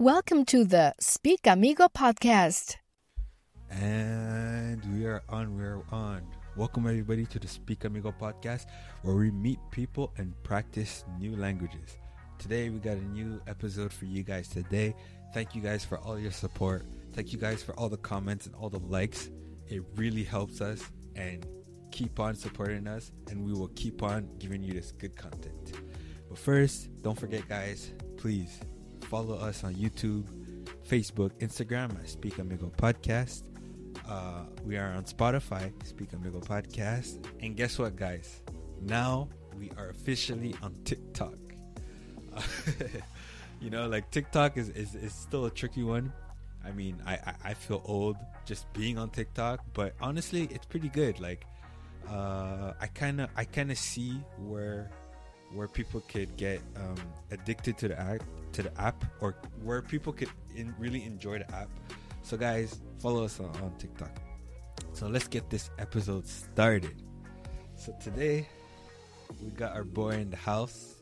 Welcome to the Speak Amigo podcast. And we are on, we're on. Welcome everybody to the Speak Amigo podcast where we meet people and practice new languages. Today we got a new episode for you guys today. Thank you guys for all your support. Thank you guys for all the comments and all the likes. It really helps us and keep on supporting us and we will keep on giving you this good content. But first, don't forget guys, please follow us on YouTube, Facebook, Instagram at Speak Amigo Podcast. Uh, we are on Spotify, Speak Amigo Podcast. And guess what, guys? Now we are officially on TikTok. you know, like TikTok is, is, is still a tricky one. I mean, I, I, I feel old just being on TikTok, but honestly, it's pretty good. Like, uh, I kind of I kind of see where where people could get um, addicted to the app to the app or where people could in, really enjoy the app so guys follow us on, on tiktok so let's get this episode started so today we got our boy in the house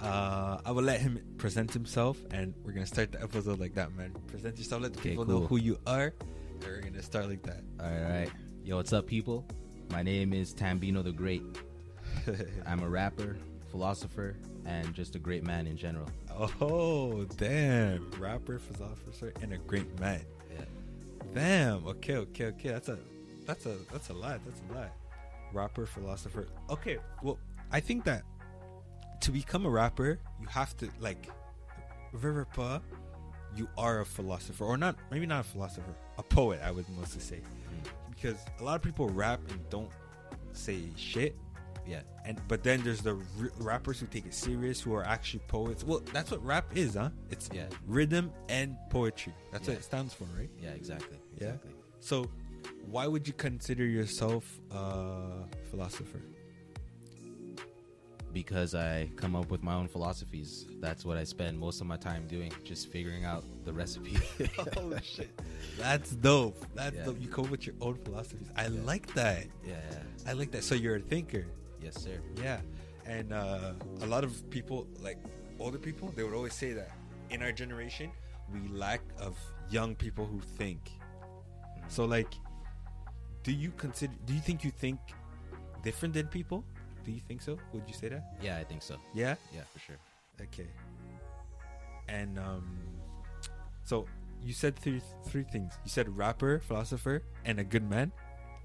uh, I will let him present himself, and we're gonna start the episode like that, man. Present yourself, let the Okay, people know who you are. And we're gonna start like that. All right. Yo, what's up, people? My name is Tambino the Great. I'm a rapper, philosopher, and just a great man in general. Oh, damn! Rapper, philosopher, and a great man. Yeah. Damn. Okay, okay, okay. That's a that's a that's a lot. That's a lot. Rapper, philosopher. Okay. Well, I think that to become a rapper, you have to like Riverpa, you are a philosopher, or not? Maybe not a philosopher, a poet. I would mostly say, mm. because a lot of people rap and don't say shit. Yeah. And but then there's the r- rappers who take it serious, who are actually poets. Well, that's what rap is, huh? It's Yeah. rhythm and poetry. That's what it stands for, right? Yeah, exactly. Yeah. So, why would you consider yourself a philosopher? Because I come up with my own philosophies. That's what I spend most of my time doing, just figuring out the recipe. oh shit, that's dope. That's Yeah. dope. You come up with your own philosophies. I like that. yeah, yeah. I like that. So you're a thinker. Yes, sir. Yeah, and uh, a lot of people, like older people, they would always say that in our generation we lack of young people who think. So, like, do you consider? Do you think you think different than people? Do you think so? Would you say that? Yeah, I think so. Yeah. Yeah, for sure. Okay. And um, so you said three three things. You said rapper, philosopher, and a good man,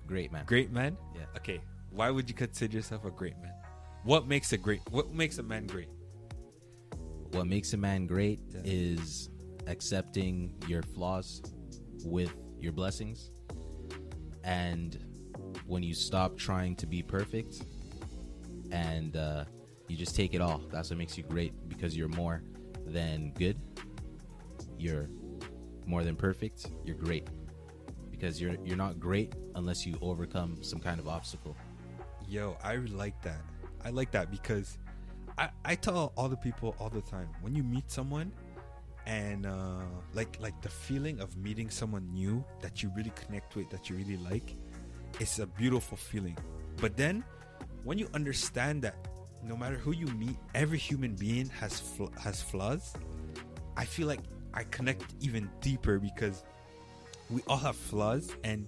Great man. great man. Yeah. Okay. Why would you consider yourself a great man? What makes a great? What makes a man great? What makes a man great Yeah. is accepting your flaws with your blessings. And when you stop trying to be perfect and uh, you just take it all, that's what makes you great because you're more than good. You're more than perfect. You're great because you're you're not great unless you overcome some kind of obstacle. Yo, I like that. I like that because I, I tell all the people all the time when you meet someone and uh, like like the feeling of meeting someone new that you really connect with, that you really like, it's a beautiful feeling. But then when you understand that no matter who you meet, every human being has fl- has flaws. I feel like I connect even deeper because we all have flaws and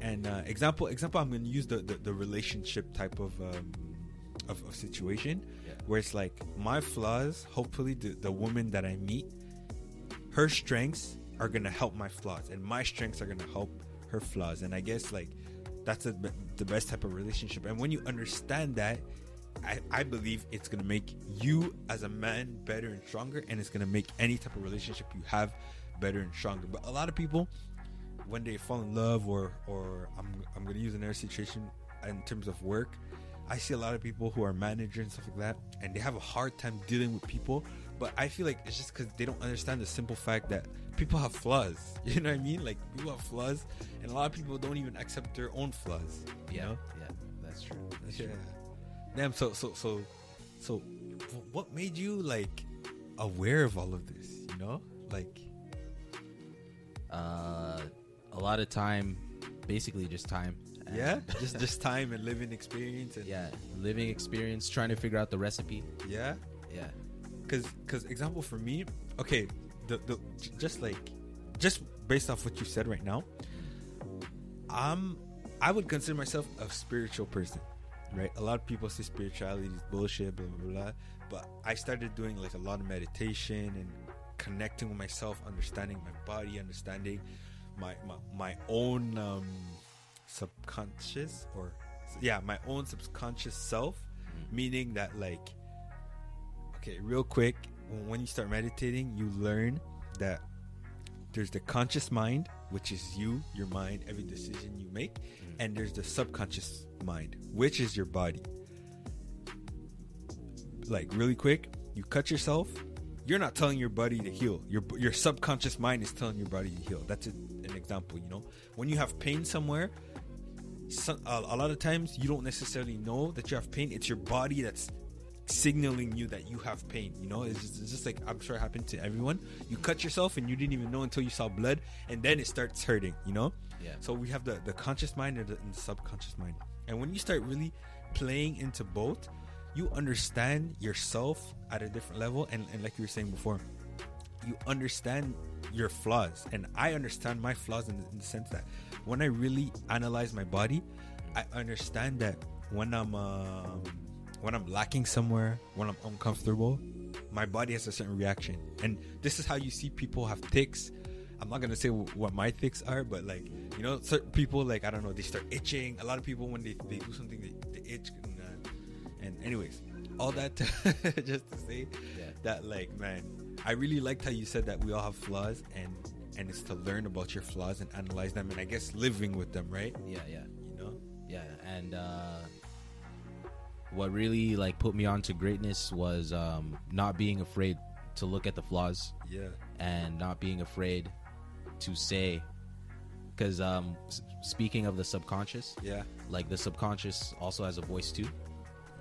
and uh, example example i'm going to use the, the the relationship type of um of, of situation Yeah. where it's like my flaws hopefully the, the woman that i meet her strengths are going to help my flaws and my strengths are going to help her flaws. And i guess like that's a, the best type of relationship. And when you understand that I, I believe it's gonna make you as a man better and stronger and it's gonna make any type of relationship you have better and stronger. But a lot of people when they fall in love or or I'm I'm gonna use another situation in terms of work, I see a lot of people who are managers and stuff like that, and they have a hard time dealing with people. But I feel like it's just because they don't understand the simple fact that people have flaws. You know what I mean? Like people have flaws, and a lot of people don't even accept their own flaws. You know? yeah, that's true. That's Yeah. true. Damn. So so so so, what made you like aware of all of this? You know, like Uh, a lot of time, basically just time. Yeah, just just time and living experience and yeah, living experience, trying to figure out the recipe. yeah. Yeah, Cause, cause example for me, okay, the, the just like just based off what you said right now, I'm I would consider myself a spiritual person, right? A lot of people say spirituality is bullshit, blah blah blah. But I started doing like a lot of meditation and connecting with myself, understanding my body, understanding my my, my own um, subconscious or yeah, my own subconscious self, meaning that like okay, real quick, when- you start meditating, you learn that there's the conscious mind, which is you, your mind, every decision you make, and there's the subconscious mind, which is your body. Like really quick, you cut yourself. You're not telling your body to heal. Your your subconscious mind is telling your body to heal. That's a, an example. You know, when you have pain somewhere, some, a, a lot of times you don't necessarily know that you have pain. It's your body that's signaling you that you have pain. You know, it's just, it's just like I'm sure it happened to everyone. You cut yourself and you didn't even know until you saw blood, and then it starts hurting. You know. Yeah. So we have the the conscious mind and the, and the subconscious mind, and when you start really playing into both, you understand yourself at a different level, and, and like you were saying before, you understand your flaws and i understand my flaws in the, in the sense that when i really analyze my body i understand that when i'm um, when i'm lacking somewhere when i'm uncomfortable my body has a certain reaction. And this is how you see people have ticks. I'm not gonna say wh- what my ticks are but like you know certain people like i don't know they start itching. A lot of people when they, they do something they, they itch and, uh, and anyways all that to, just to say Yeah. that like man i really liked how you said that we all have flaws and and it's to learn about your flaws and analyze them and i guess living with them right Yeah, yeah. you know Yeah, and uh, what really like put me on to greatness was um, not being afraid to look at the flaws yeah and not being afraid to say. Because um, s- speaking of the subconscious, yeah like the subconscious also has a voice too,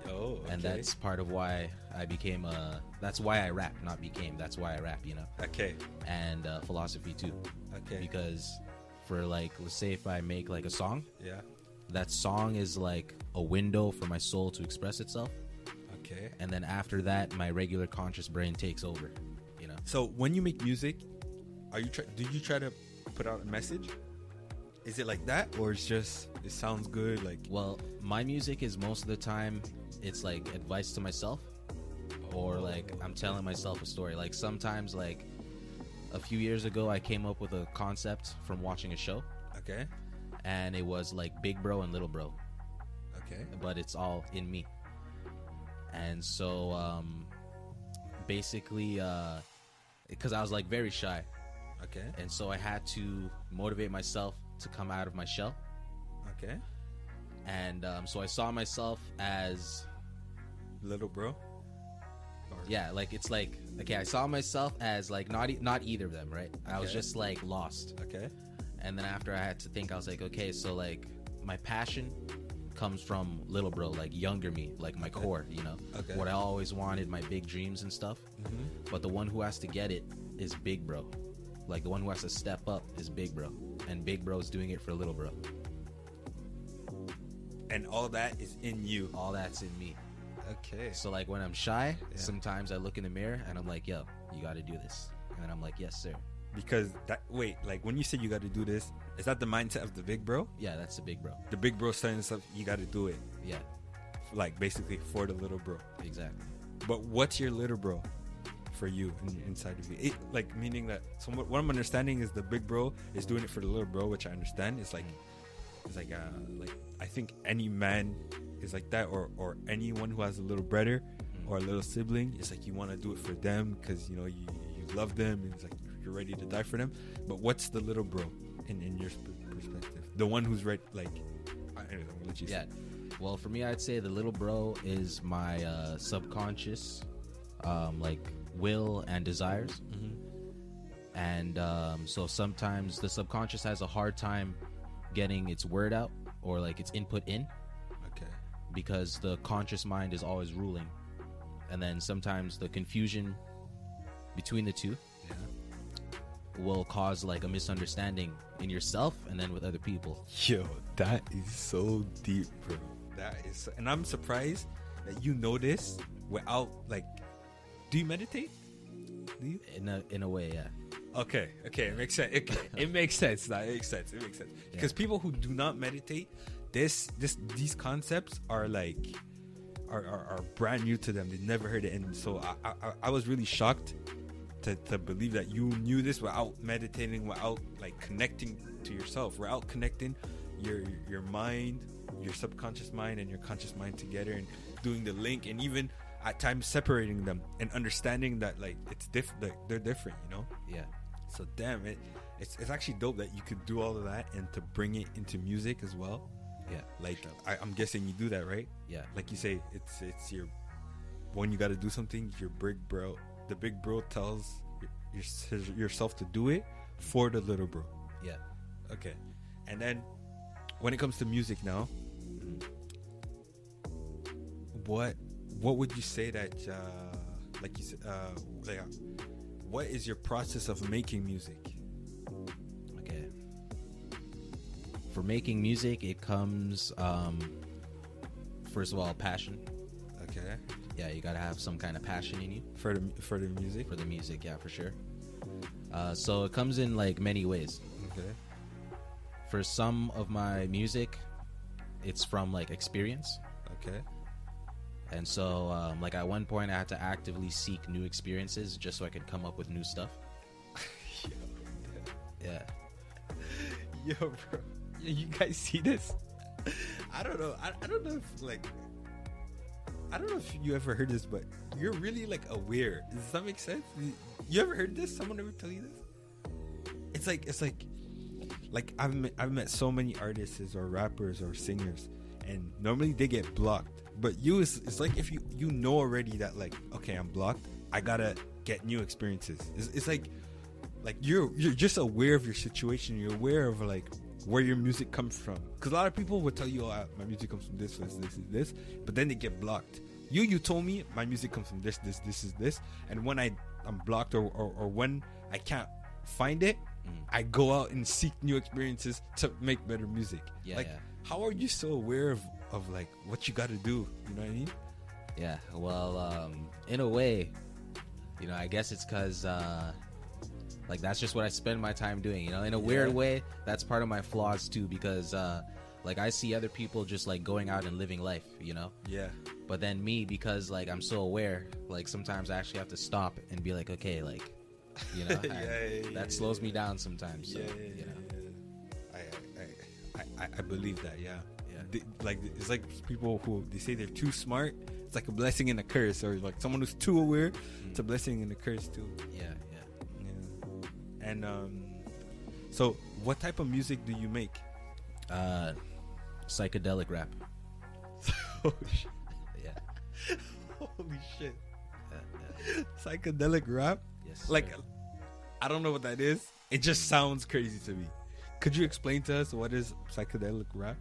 oh okay. and that's part of why I became a. That's why I rap, not became. That's why I rap, you know, okay. And uh, philosophy too. okay. Because for like, let's say if I make like a song, yeah. that song is like a window for my soul to express itself. Okay. And then after that my regular conscious brain takes over you know? So when you make music are you try do you try to put out a message? Is it like that or it's just it sounds good like well my music is most of the time it's like advice to myself or like i'm telling myself a story. Like sometimes like a few years ago i came up with a concept from watching a show. Okay. And it was like big bro and little bro. Okay. But it's all in me. And so, um, basically, uh, because I was like very shy, okay. And so I had to motivate myself to come out of my shell. okay. And um, so I saw myself as, little bro yeah, like it's like okay, I saw myself as like not e- not either of them, right? I was Okay. just like lost. okay And then after I had to think, I was like, okay, so like my passion comes from little bro, like younger me, like my core, you know, Okay. what I always wanted, my big dreams and stuff. mm-hmm. But the one who has to get it is big bro. Like the one who has to step up is big bro, and big bro is doing it for little bro. and all that is in you All that's in me. Okay. So like when I'm shy, Yeah. sometimes I look in the mirror and I'm like, yo, you got to do this, and then I'm like, yes sir. because that wait like when you say you got to do this is that the mindset of the big bro? Yeah, that's the big bro. the big bro saying stuff you got to do it. Yeah, like basically for the little bro. Exactly. but what's your little bro for you in, inside of you? It, like meaning that so what, what i'm understanding is the big bro is doing it for the little bro which i understand. It's like it's like uh like i think any man is like that or or anyone who has a little brother or a little sibling it's like you want to do it for them because you know you you love them and it's like you're ready to die for them but what's the little bro in in your sp- perspective the one who's right like anyways, I'm gonna let you Yeah. say. Well, for me, I'd say the little bro is my uh, subconscious, um, like will and desires. And um, so sometimes the subconscious has a hard time getting its word out or like its input in because the conscious mind is always ruling. And then sometimes the confusion between the two yeah will cause like a misunderstanding in yourself and then with other people. Yo, that is so deep, bro. That is, so, and I'm surprised that you know this without like. Do you meditate? leave? In a in a way, yeah. Okay, okay, it makes sense. It, it makes sense. It makes sense. It makes sense because people who do not meditate, this this these concepts are like are, are, are brand new to them. They never heard it, and so I I, I was really shocked to, to believe that you knew this without meditating, without like connecting to yourself, without connecting your your mind, your subconscious mind, and your conscious mind together, and doing the link, and even at times separating them and understanding that like it's different, like, they're different, you know. Yeah. So damn it, it's it's actually dope that you could do all of that and to bring it into music as well. Yeah. Like I, I'm guessing you do that, right? Yeah. Like you say, it's it's your when you got to do something, your big bro, the big bro tells your, your, yourself to do it for the little bro. Yeah. Okay, and then when it comes to music now, what what would you say that uh, like you said, uh, like, uh, what is your process of making music? For making music, it comes um first of all passion. Okay, Yeah, you gotta have some kind of passion in you for the for the music. for the music. Yeah, for sure. Uh, so it comes in like many ways. Okay, For some of my music, it's from like experience. okay, And so, um, like at one point, I had to actively seek new experiences just so I could come up with new stuff. Yo, yeah, yo, bro, you guys see this? I don't know. I, I don't know if like. I don't know if you ever heard this, but you're really like aware. Does that make sense? You- ever heard this? Someone ever tell you this? It's like it's like like I've met, I've met so many artists or rappers or singers, and normally they get blocked. But you, it's, it's like if you you know already that like okay, I'm blocked. I gotta get new experiences. It's, it's like like you're you're just aware of your situation. You're aware of like where your music comes from. Because a lot of people will tell you, "Oh, my music comes from this, this, this, this, this," but then they get blocked. You you told me my music comes from this, this, this is this, and when I I'm blocked or or, or when I can't find it, I go out and seek new experiences to make better music. Yeah, like yeah. how are you so aware of of like what you got to do? You know what I mean? yeah. Well, um, in a way, you know, I guess it's because uh, like that's just what I spend my time doing. You know, in a weird Yeah. way, that's part of my flaws too because uh, like I see other people just like going out and living life. You know. Yeah. But then me, because like I'm so aware, like sometimes I actually have to stop and be like, okay, like, you know, Yeah, yeah, yeah, that slows me down sometimes. So, yeah, yeah, you know. I, I, I, I, I believe that. Yeah. They- like it's like people who they say they're too smart. It's like a blessing and a curse, or like someone who's too aware. It's a blessing and a curse too. yeah. And um, so what type of music do you make? Uh, psychedelic rap. oh, shit. Yeah. Holy shit! yeah, yeah. Psychedelic rap. Yes. Like, sir. I don't know what that is. It just sounds crazy to me. Could you explain to us what is psychedelic rap?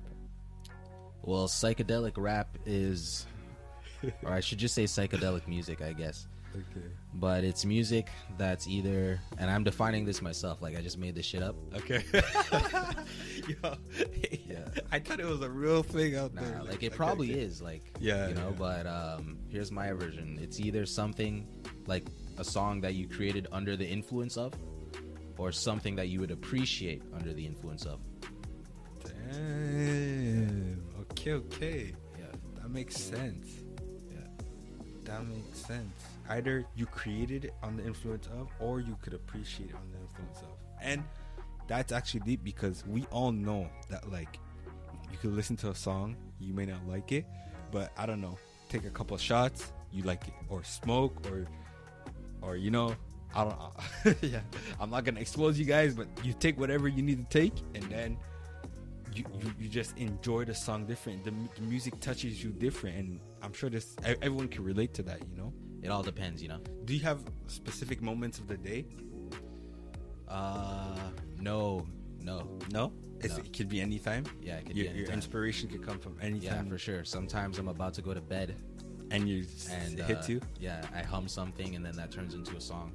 well, psychedelic rap is, or I should just say psychedelic music, I guess. Okay. But it's music that's either, and I'm defining this myself. Like I just made this shit up. Okay. Yo, Yeah. I thought it was a real thing out Nah, there. like it okay, probably okay. is, like Yeah, you know. yeah. But um, here's my version. It's either something like a song that you created under the influence of, or something that you would appreciate under the influence of. Damn. Okay, okay. Yeah, That makes sense. yeah, That makes sense. Either you created it on the influence of, or you could appreciate it on the influence of. And that's actually deep because we all know that, like, you could listen to a song, you may not like it, but I don't know, take a couple shots, you like it, or smoke, or, or you know, I don't. yeah, I'm not gonna expose you guys, but you take whatever you need to take, and then you, you, you just enjoy the song different. The, the music touches you different, and I'm sure this everyone can relate to that. You know. It all depends, you know. Do you have specific moments of the day? Uh, no, no, No, No. it could be anytime. yeah, it could Your, be your inspiration could come from anytime. Yeah, for sure. Sometimes I'm about to go to bed And you and it uh, hits you. Yeah, I hum something and then that turns into a song.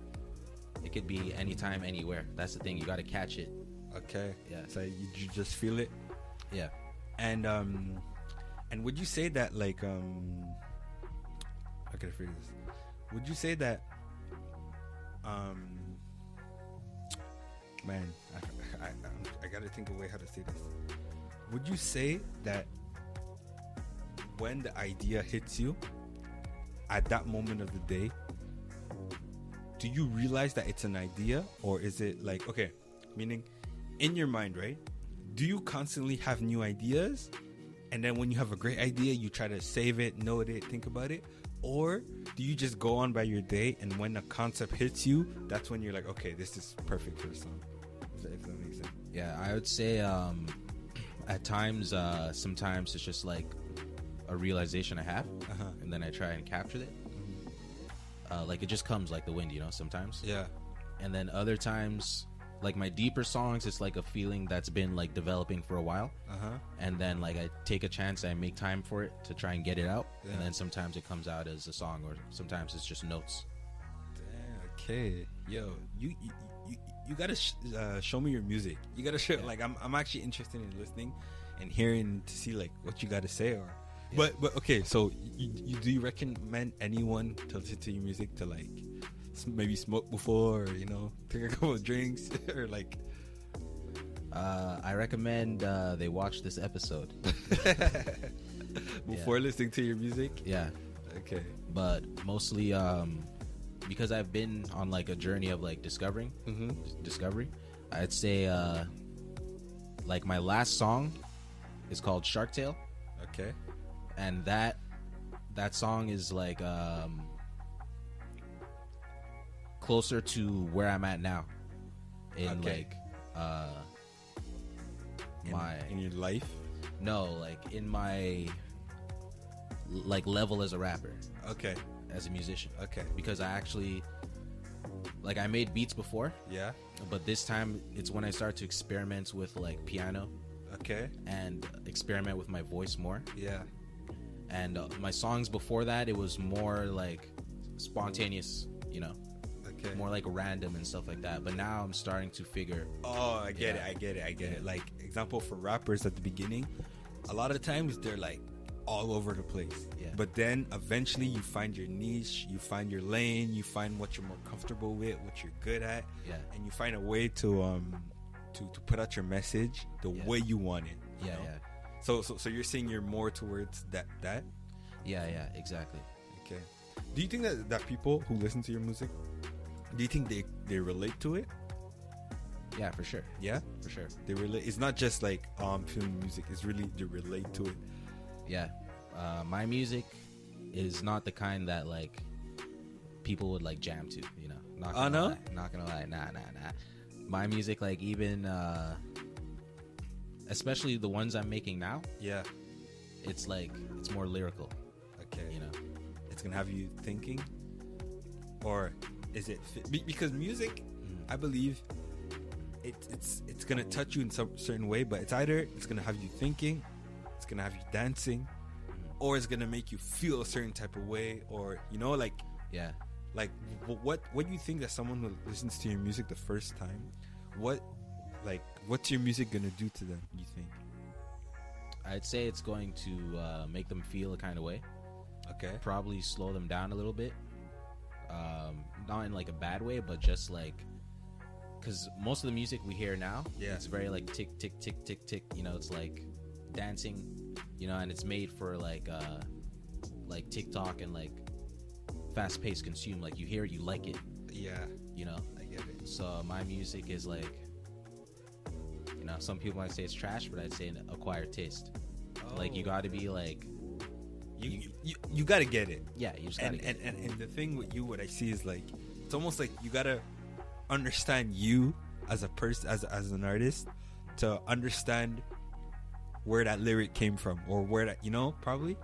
It could be anytime, anywhere. That's the thing. You got to catch it. Okay. Yeah. So you, you just feel it, Yeah. and um, and would you say that like um, how can I phrase this? Would you say that um, man, I, I, I, gotta think of a way how to say this. Would you say that when the idea hits you at that moment of the day, do you realize that it's an idea, or is it like okay, meaning in your mind, right? Do you constantly have new ideas, and then when you have a great idea, you try to save it, note it, think about it, or do you just go on by your day, and when a concept hits you, that's when you're like, okay, this is perfect for a song. If that, if that makes sense. Yeah, I would say um, at times, uh, sometimes it's just like a realization I have, Uh-huh. and then I try and capture it. Uh, like it just comes like the wind, you know. Sometimes, Yeah. and then other times, like my deeper songs, it's like a feeling that's been like developing for a while, Uh huh. and then like I take a chance, I make time for it to try and get it out, Yeah. and then sometimes it comes out as a song, or sometimes it's just notes. Damn, okay, yo, you you, you, you gotta sh- uh, show me your music. You gotta show like I'm I'm actually interested in listening and hearing to see like what you gotta say or. But but okay, so you, you do you recommend anyone to listen to your music to like maybe smoke before or you know take a couple of drinks or like Uh, I recommend uh, they watch this episode. before listening to your music? yeah, Okay. but mostly um, because I've been on like a journey of like discovering Mm-hmm. dis- discovery. I'd say uh, like my last song is called Shark Tale, Okay. and that that song is like um, closer to where I'm at now in Okay. like uh, In, my in your life. no like in my like level as a rapper Okay. as a musician Okay. because I actually like I made beats before, Yeah. but this time it's when I start to experiment with like piano Okay. and experiment with my voice more. Yeah. And uh, my songs before that, it was more like spontaneous, you know, Okay. more like random and stuff like that. But now I'm starting to figure, Oh, I get Yeah. it. I get it. I get Yeah. it. Like example for rappers at the beginning, a lot of times they're like all over the place. Yeah. But then eventually you find your niche, you find your lane, you find what you're more comfortable with, what you're good at, yeah, and you find a way to um to, to put out your message the Yeah. way you want it. you yeah, know? yeah, So so so you're saying you're more towards that that? yeah, yeah, exactly. Okay. Do you think that that people who listen to your music, do you think they they relate to it? Yeah, for sure, Yeah. for sure. They relate. It's not just like oh, I'm feeling music. It's really they relate to it. Yeah, uh, my music is not the kind that like people would like jam to. You know, not Oh, gonna no? lie. not gonna lie, nah, nah, nah. My music, like even, uh, especially the ones I'm making now, Yeah. it's like it's more lyrical. Okay. You know, it's gonna have you thinking, or is it fi- be- because music? I believe it, it's it's gonna touch you in some certain way, but it's either it's gonna have you thinking, it's gonna have you dancing, or it's gonna make you feel a certain type of way, or you know, like yeah. like what what do you think that someone who listens to your music the first time, what like what's your music gonna do to them? You think? I'd say it's going to uh, make them feel a kind of way. Okay. Probably slow them down a little bit. Um, not in like a bad way, but just like because most of the music we hear now, Yeah. it's very like tick tick tick tick tick. You know, it's like dancing. You know, and it's made for like uh, like TikTok and like fast paced consume. Like you hear it, you like it. Yeah, You know, I get it. so my music is like. You know, some people might say it's trash, but I'd say an acquired taste. Like you Oh. got to be like, you you, you, you got to get it. yeah, you just got to. and, and, and and the thing with you, what I see is like it's almost like you gotta understand you as a person, as as an artist, to understand where that lyric came from or where that you know probably.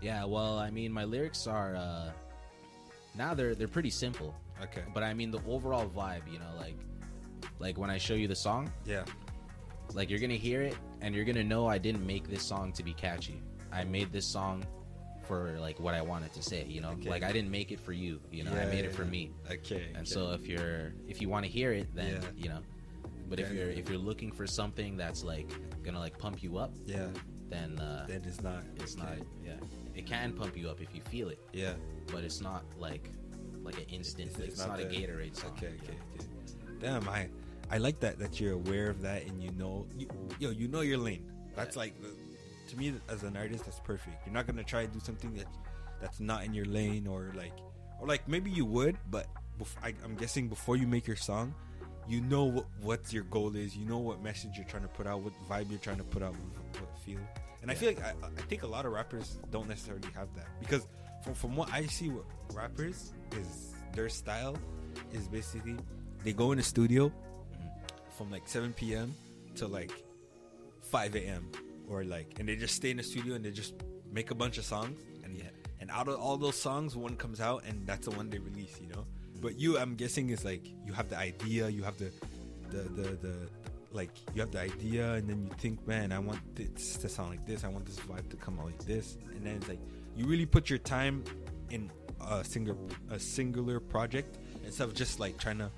Yeah, well, I mean, my lyrics are uh, now they're they're pretty simple, Okay. but I mean the overall vibe, you know, like like when I show you the song, Yeah. like you're gonna hear it and you're gonna know I didn't make this song to be catchy. I made this song for like what I wanted to say, you know, Okay. like I didn't make it for you, you know, I Yeah, made it for me. Okay. And okay. so if you're if you want to hear it, then you know. But if you're if you're looking for something that's like gonna like pump you up, yeah, then uh, then it's not. it's not. Yeah, it can pump you up if you feel it. Yeah. but it's not like like an instant. It's- like, it's it's, not, not a Gatorade song. Okay, okay, okay. Damn, I I like that that you're aware of that and you know, you, yo, you know your lane. That's Yeah. like, the, to me as an artist, that's perfect. You're not gonna try to do something that that's not in your lane or like, or like maybe you would, but bef- I, I'm guessing before you make your song, you know what what your goal is. You know what message you're trying to put out, what vibe you're trying to put out, what, what feel. And I feel like I, I think a lot of rappers don't necessarily have that because from from what I see, what rappers is their style is basically they go in the studio mm-hmm. from like 7 p.m. to like 5 a.m. or like, and they just stay in the studio and they just make a bunch of songs and Yeah. and out of all those songs, one comes out and that's the one they release, you know. But you, I'm guessing, is like you have the idea, you have the the the, the like you have the idea and then you think man i want this to sound like this i want this vibe to come out like this and then it's like you really put your time in a single a singular project instead of just like trying to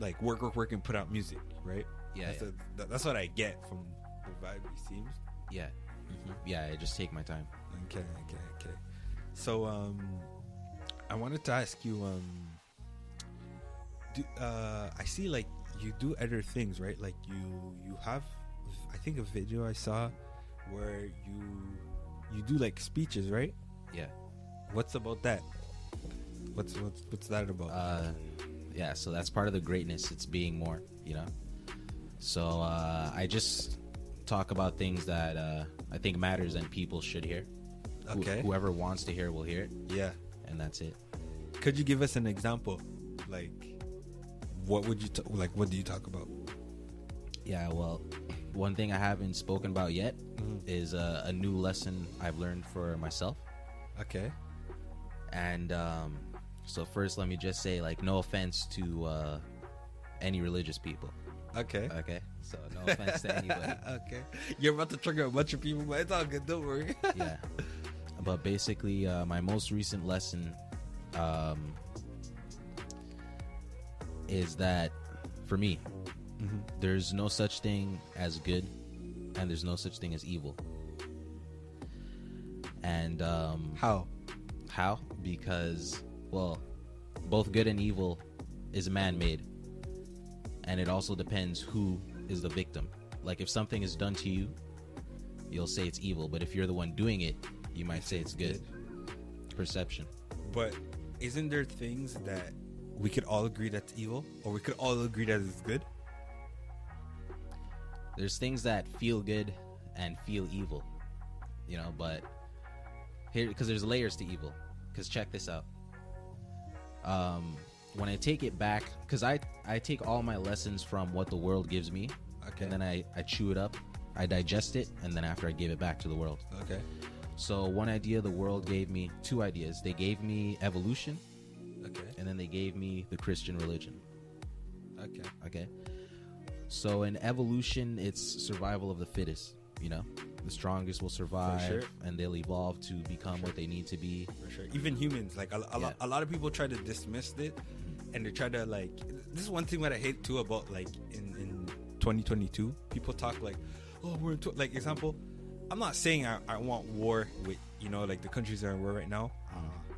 like work work work and put out music right Yeah, that's, yeah. that- that's what i get from the vibe it seems Yeah, Mhm. yeah. I just take my time. okay okay okay so um i wanted to ask you um do, uh i see like you do other things right like you you have i think a video i saw where you you do like speeches right Yeah. what's about that what's what's what's that about Uh, yeah. So that's part of the greatness. It's being more. You know. So uh, I just talk about things that uh, I think matters and people should hear. Okay. whoever wants to hear will hear it, yeah and that's it. could you give us an example like what would you t- like what do you talk about Yeah, well, one thing I haven't spoken about yet Mhm. is uh, a new lesson I've learned for myself. okay And um, so, first, let me just say, like, no offense to uh, any religious people. okay Okay, so no offense to anybody. okay you're about to trigger a bunch of people but it's all good don't worry Yeah, but basically, uh, my most recent lesson um, is that for me, Mhm. there's no such thing as good, and there's no such thing as evil. And um, how How? Because, well, both good and evil is man made. And it also depends who is the victim. Like, if something is done to you, you'll say it's evil. But if you're the one doing it, you might say it's good. Perception. But isn't there things that we could all agree that's evil, or we could all agree that it's good? There's things that feel good and feel evil, you know, but here, because there's layers to evil. Because check this out. Um, when I take it back, because I, I take all my lessons from what the world gives me, Okay. and then I, I chew it up, I digest it, and then after I give it back to the world. Okay. So one idea the world gave me, two ideas. They gave me evolution, Okay. and then they gave me the Christian religion. Okay. Okay. So in evolution, it's survival of the fittest. You know, the strongest will survive, sure. and they'll evolve to become what they need to be. For sure. Even humans, like a, a, Yeah. lot, a lot of people try to dismiss it, and they try to like. This is one thing that I hate too about like in in 2022. People talk like, oh, we're in tw-, like example. I'm not saying I, I want war with you know like the countries that are in war right now. Uh,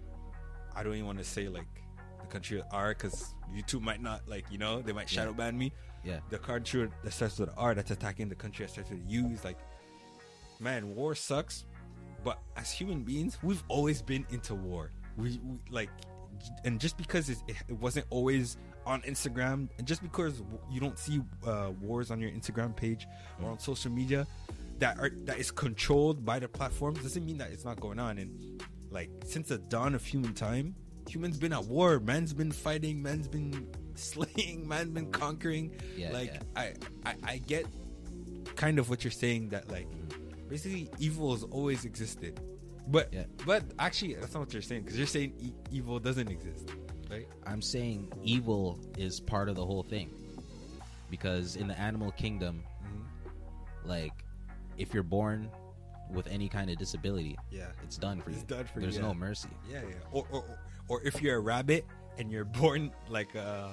I don't even want to say like the country are because YouTube might not like you know they might Yeah. shadow ban me. Yeah, the country that starts with R that's attacking the country that starts with U is like, man, war sucks. But as human beings, we've always been into war. We, we like, and just because it, it wasn't always on Instagram, and just because you don't see uh, wars on your Instagram page or on social media that are that is controlled by the platforms, doesn't mean that it's not going on. And like since the dawn of human time, humans been at war. Man's been fighting. Man's been slaying. Man's been conquering. Yeah, like yeah. I, I I get kind of what you're saying that like basically evil has always existed but Yeah. but actually that's not what you're saying because you're saying e- evil doesn't exist right I'm saying evil is part of the whole thing, because in the animal kingdom, Mm-hmm. like if you're born with any kind of disability, yeah it's done for It's you. done for you, There's yeah. no mercy. yeah yeah or, or or- or if you're a rabbit and you're born like uh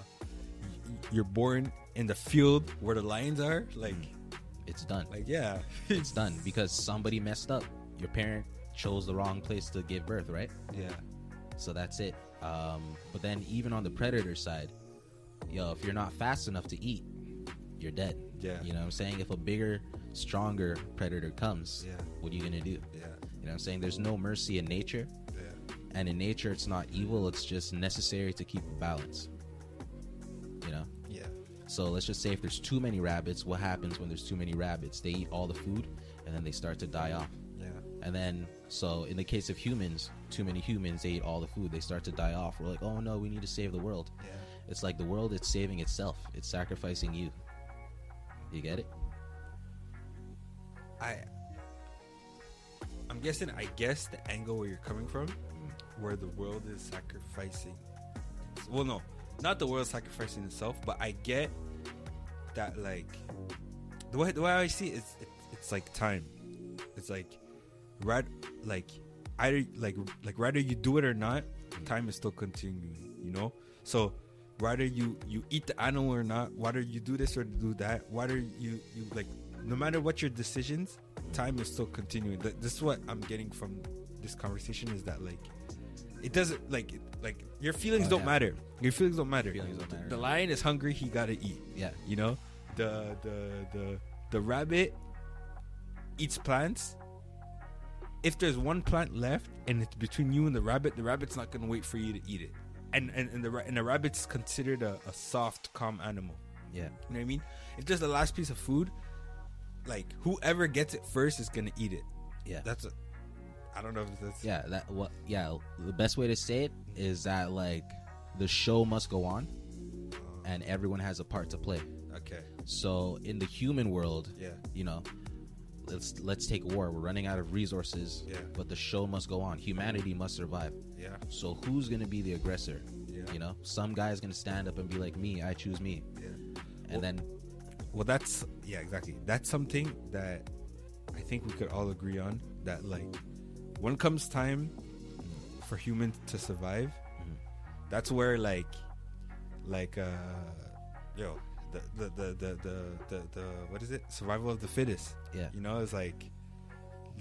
you're born in the field where the lions are like It's done. like yeah it's done because somebody messed up. Your parent chose the wrong place to give birth, right? yeah So that's it. Um, but then even on the predator side, yo, if you're not fast enough to eat, you're dead. Yeah. You know what I'm saying? If a bigger, stronger predator comes, Yeah. what are you gonna do? Yeah. You know what I'm saying? There's no mercy in nature. Yeah. And in nature it's not evil, it's just necessary to keep a balance. You know? Yeah. So let's just say if there's too many rabbits, what happens when there's too many rabbits? They eat all the food and then they start to die off. Yeah. And then, so in the case of humans, too many humans, eat all the food. They start to die off. We're like, oh no, we need to save the world. Yeah. It's like the world, is saving itself. It's sacrificing you. You get it? I I'm guessing I guess the angle where you're coming from, where the world is sacrificing well no, not the world sacrificing itself, but I get that like the way the way I see it is it, it's like time. It's like right like either like like whether you do it or not, mm. time is still continuing, you know? So whether you you eat the animal or not, whether you do this or do that, whether you you like no matter what your decisions, time is still continuing. Th- This is what I'm getting from this conversation is that like it doesn't like like your feelings Oh, don't yeah. matter. Your feelings don't matter. Feelings don't matter. The lion is hungry, he gotta eat. Yeah. You know, the the the the rabbit eats plants. If there's one plant left and it's between you and the rabbit, the rabbit's not gonna wait for you to eat it. And and, and the and the rabbit's considered a, a soft, calm animal. Yeah. You know what I mean? If there's the last piece of food, like whoever gets it first is gonna eat it. Yeah. That's a. I don't know if that's. Yeah, that what yeah, the best way to say it is that like the show must go on oh. and everyone has a part to play. Okay. So in the human world, Yeah. you know, let's let's take war. We're running out of resources, Yeah. but the show must go on. Humanity must survive. Yeah. So who's going to be the aggressor? Yeah. You know, some guy's going to stand up and be like, "Me, I choose me." Yeah. And then Well, that's yeah, exactly. That's something that I think we could all agree on. That like, when comes time for humans to survive, that's where like, like uh, yo, the the the the the the, the what is it? Survival of the fittest. Yeah. You know, it's like.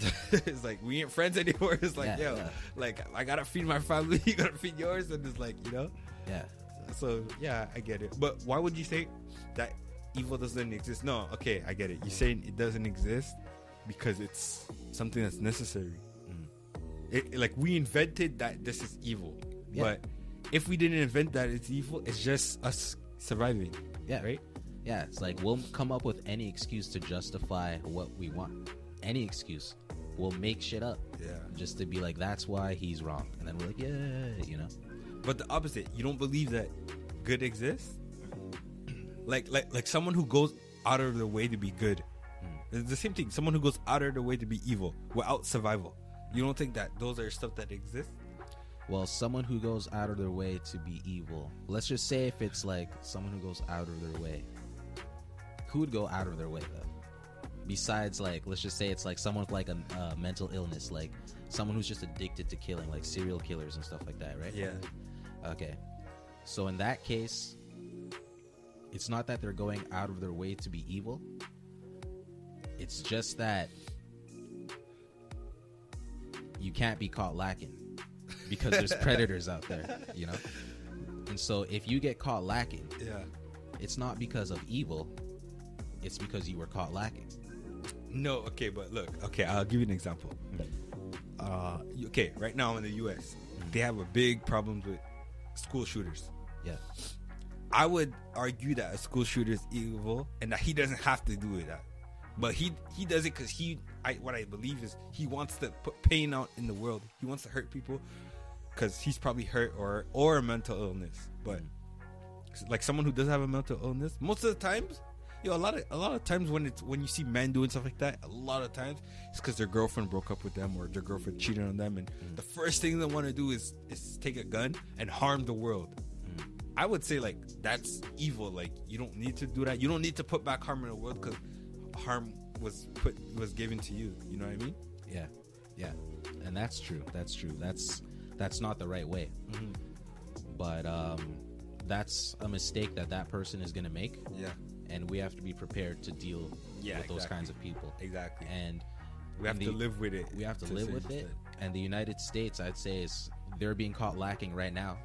it's like we ain't friends anymore. It's like, Yeah, yo, yeah. like I gotta feed my family, you gotta feed yours, and it's like, you know, yeah. so yeah, I get it. But why would you say that evil doesn't exist? No, okay, I get it. You're mm. saying it doesn't exist because it's something that's necessary. Mm. It, like we invented that this is evil, Yeah. but if we didn't invent that it's evil, it's just us surviving. Yeah. Right? Yeah, it's like we'll come up with any excuse to justify what we want. Any excuse. We'll make shit up. Yeah. Just to be like, that's why he's wrong. And then we're like, yeah, you know? But the opposite, you don't believe that good exists. Like like like someone who goes out of their way to be good. Hmm. It's the same thing. Someone who goes out of their way to be evil without survival. You don't think that those are stuff that exist? Well, someone who goes out of their way to be evil. Let's just say if it's like someone who goes out of their way. Who would go out of their way though? Besides, like, let's just say it's like someone with like a uh, mental illness, like someone who's just addicted to killing, like serial killers and stuff like that, right? Yeah. Okay. So in that case, it's not that they're going out of their way to be evil. It's just that you can't be caught lacking because there's predators out there, you know? And so if you get caught lacking, Yeah. it's not because of evil, it's because you were caught lacking. No, okay, but look, okay, I'll give you an example. Uh, okay, right now in the U.S., they have a big problems with school shooters. Yeah. I would argue that a school shooter is evil and that he doesn't have to do that, but he he does it because he I what I believe is he wants to put pain out in the world. He wants to hurt people because he's probably hurt or or a mental illness. But mm. like someone who does have a mental illness, most of the times, yo, a lot of a lot of times when it's when you see men doing stuff like that, a lot of times it's because their girlfriend broke up with them or their girlfriend mm. cheated on them, and mm. the first thing they want to do is is take a gun and harm the world. I would say like that's evil. Like you don't need to do that. You don't need to put back harm in the world because harm was put was given to you. You know what I mean? Yeah, yeah, and that's true. That's true. That's that's not the right way. Mm-hmm. But um, that's a mistake that that person is going to make, Yeah, and we have to be prepared to deal Yeah, with those kinds of people. exactly. And we have in to live with it. we have to to live with it. And the United States, I'd say, is they're being caught lacking right now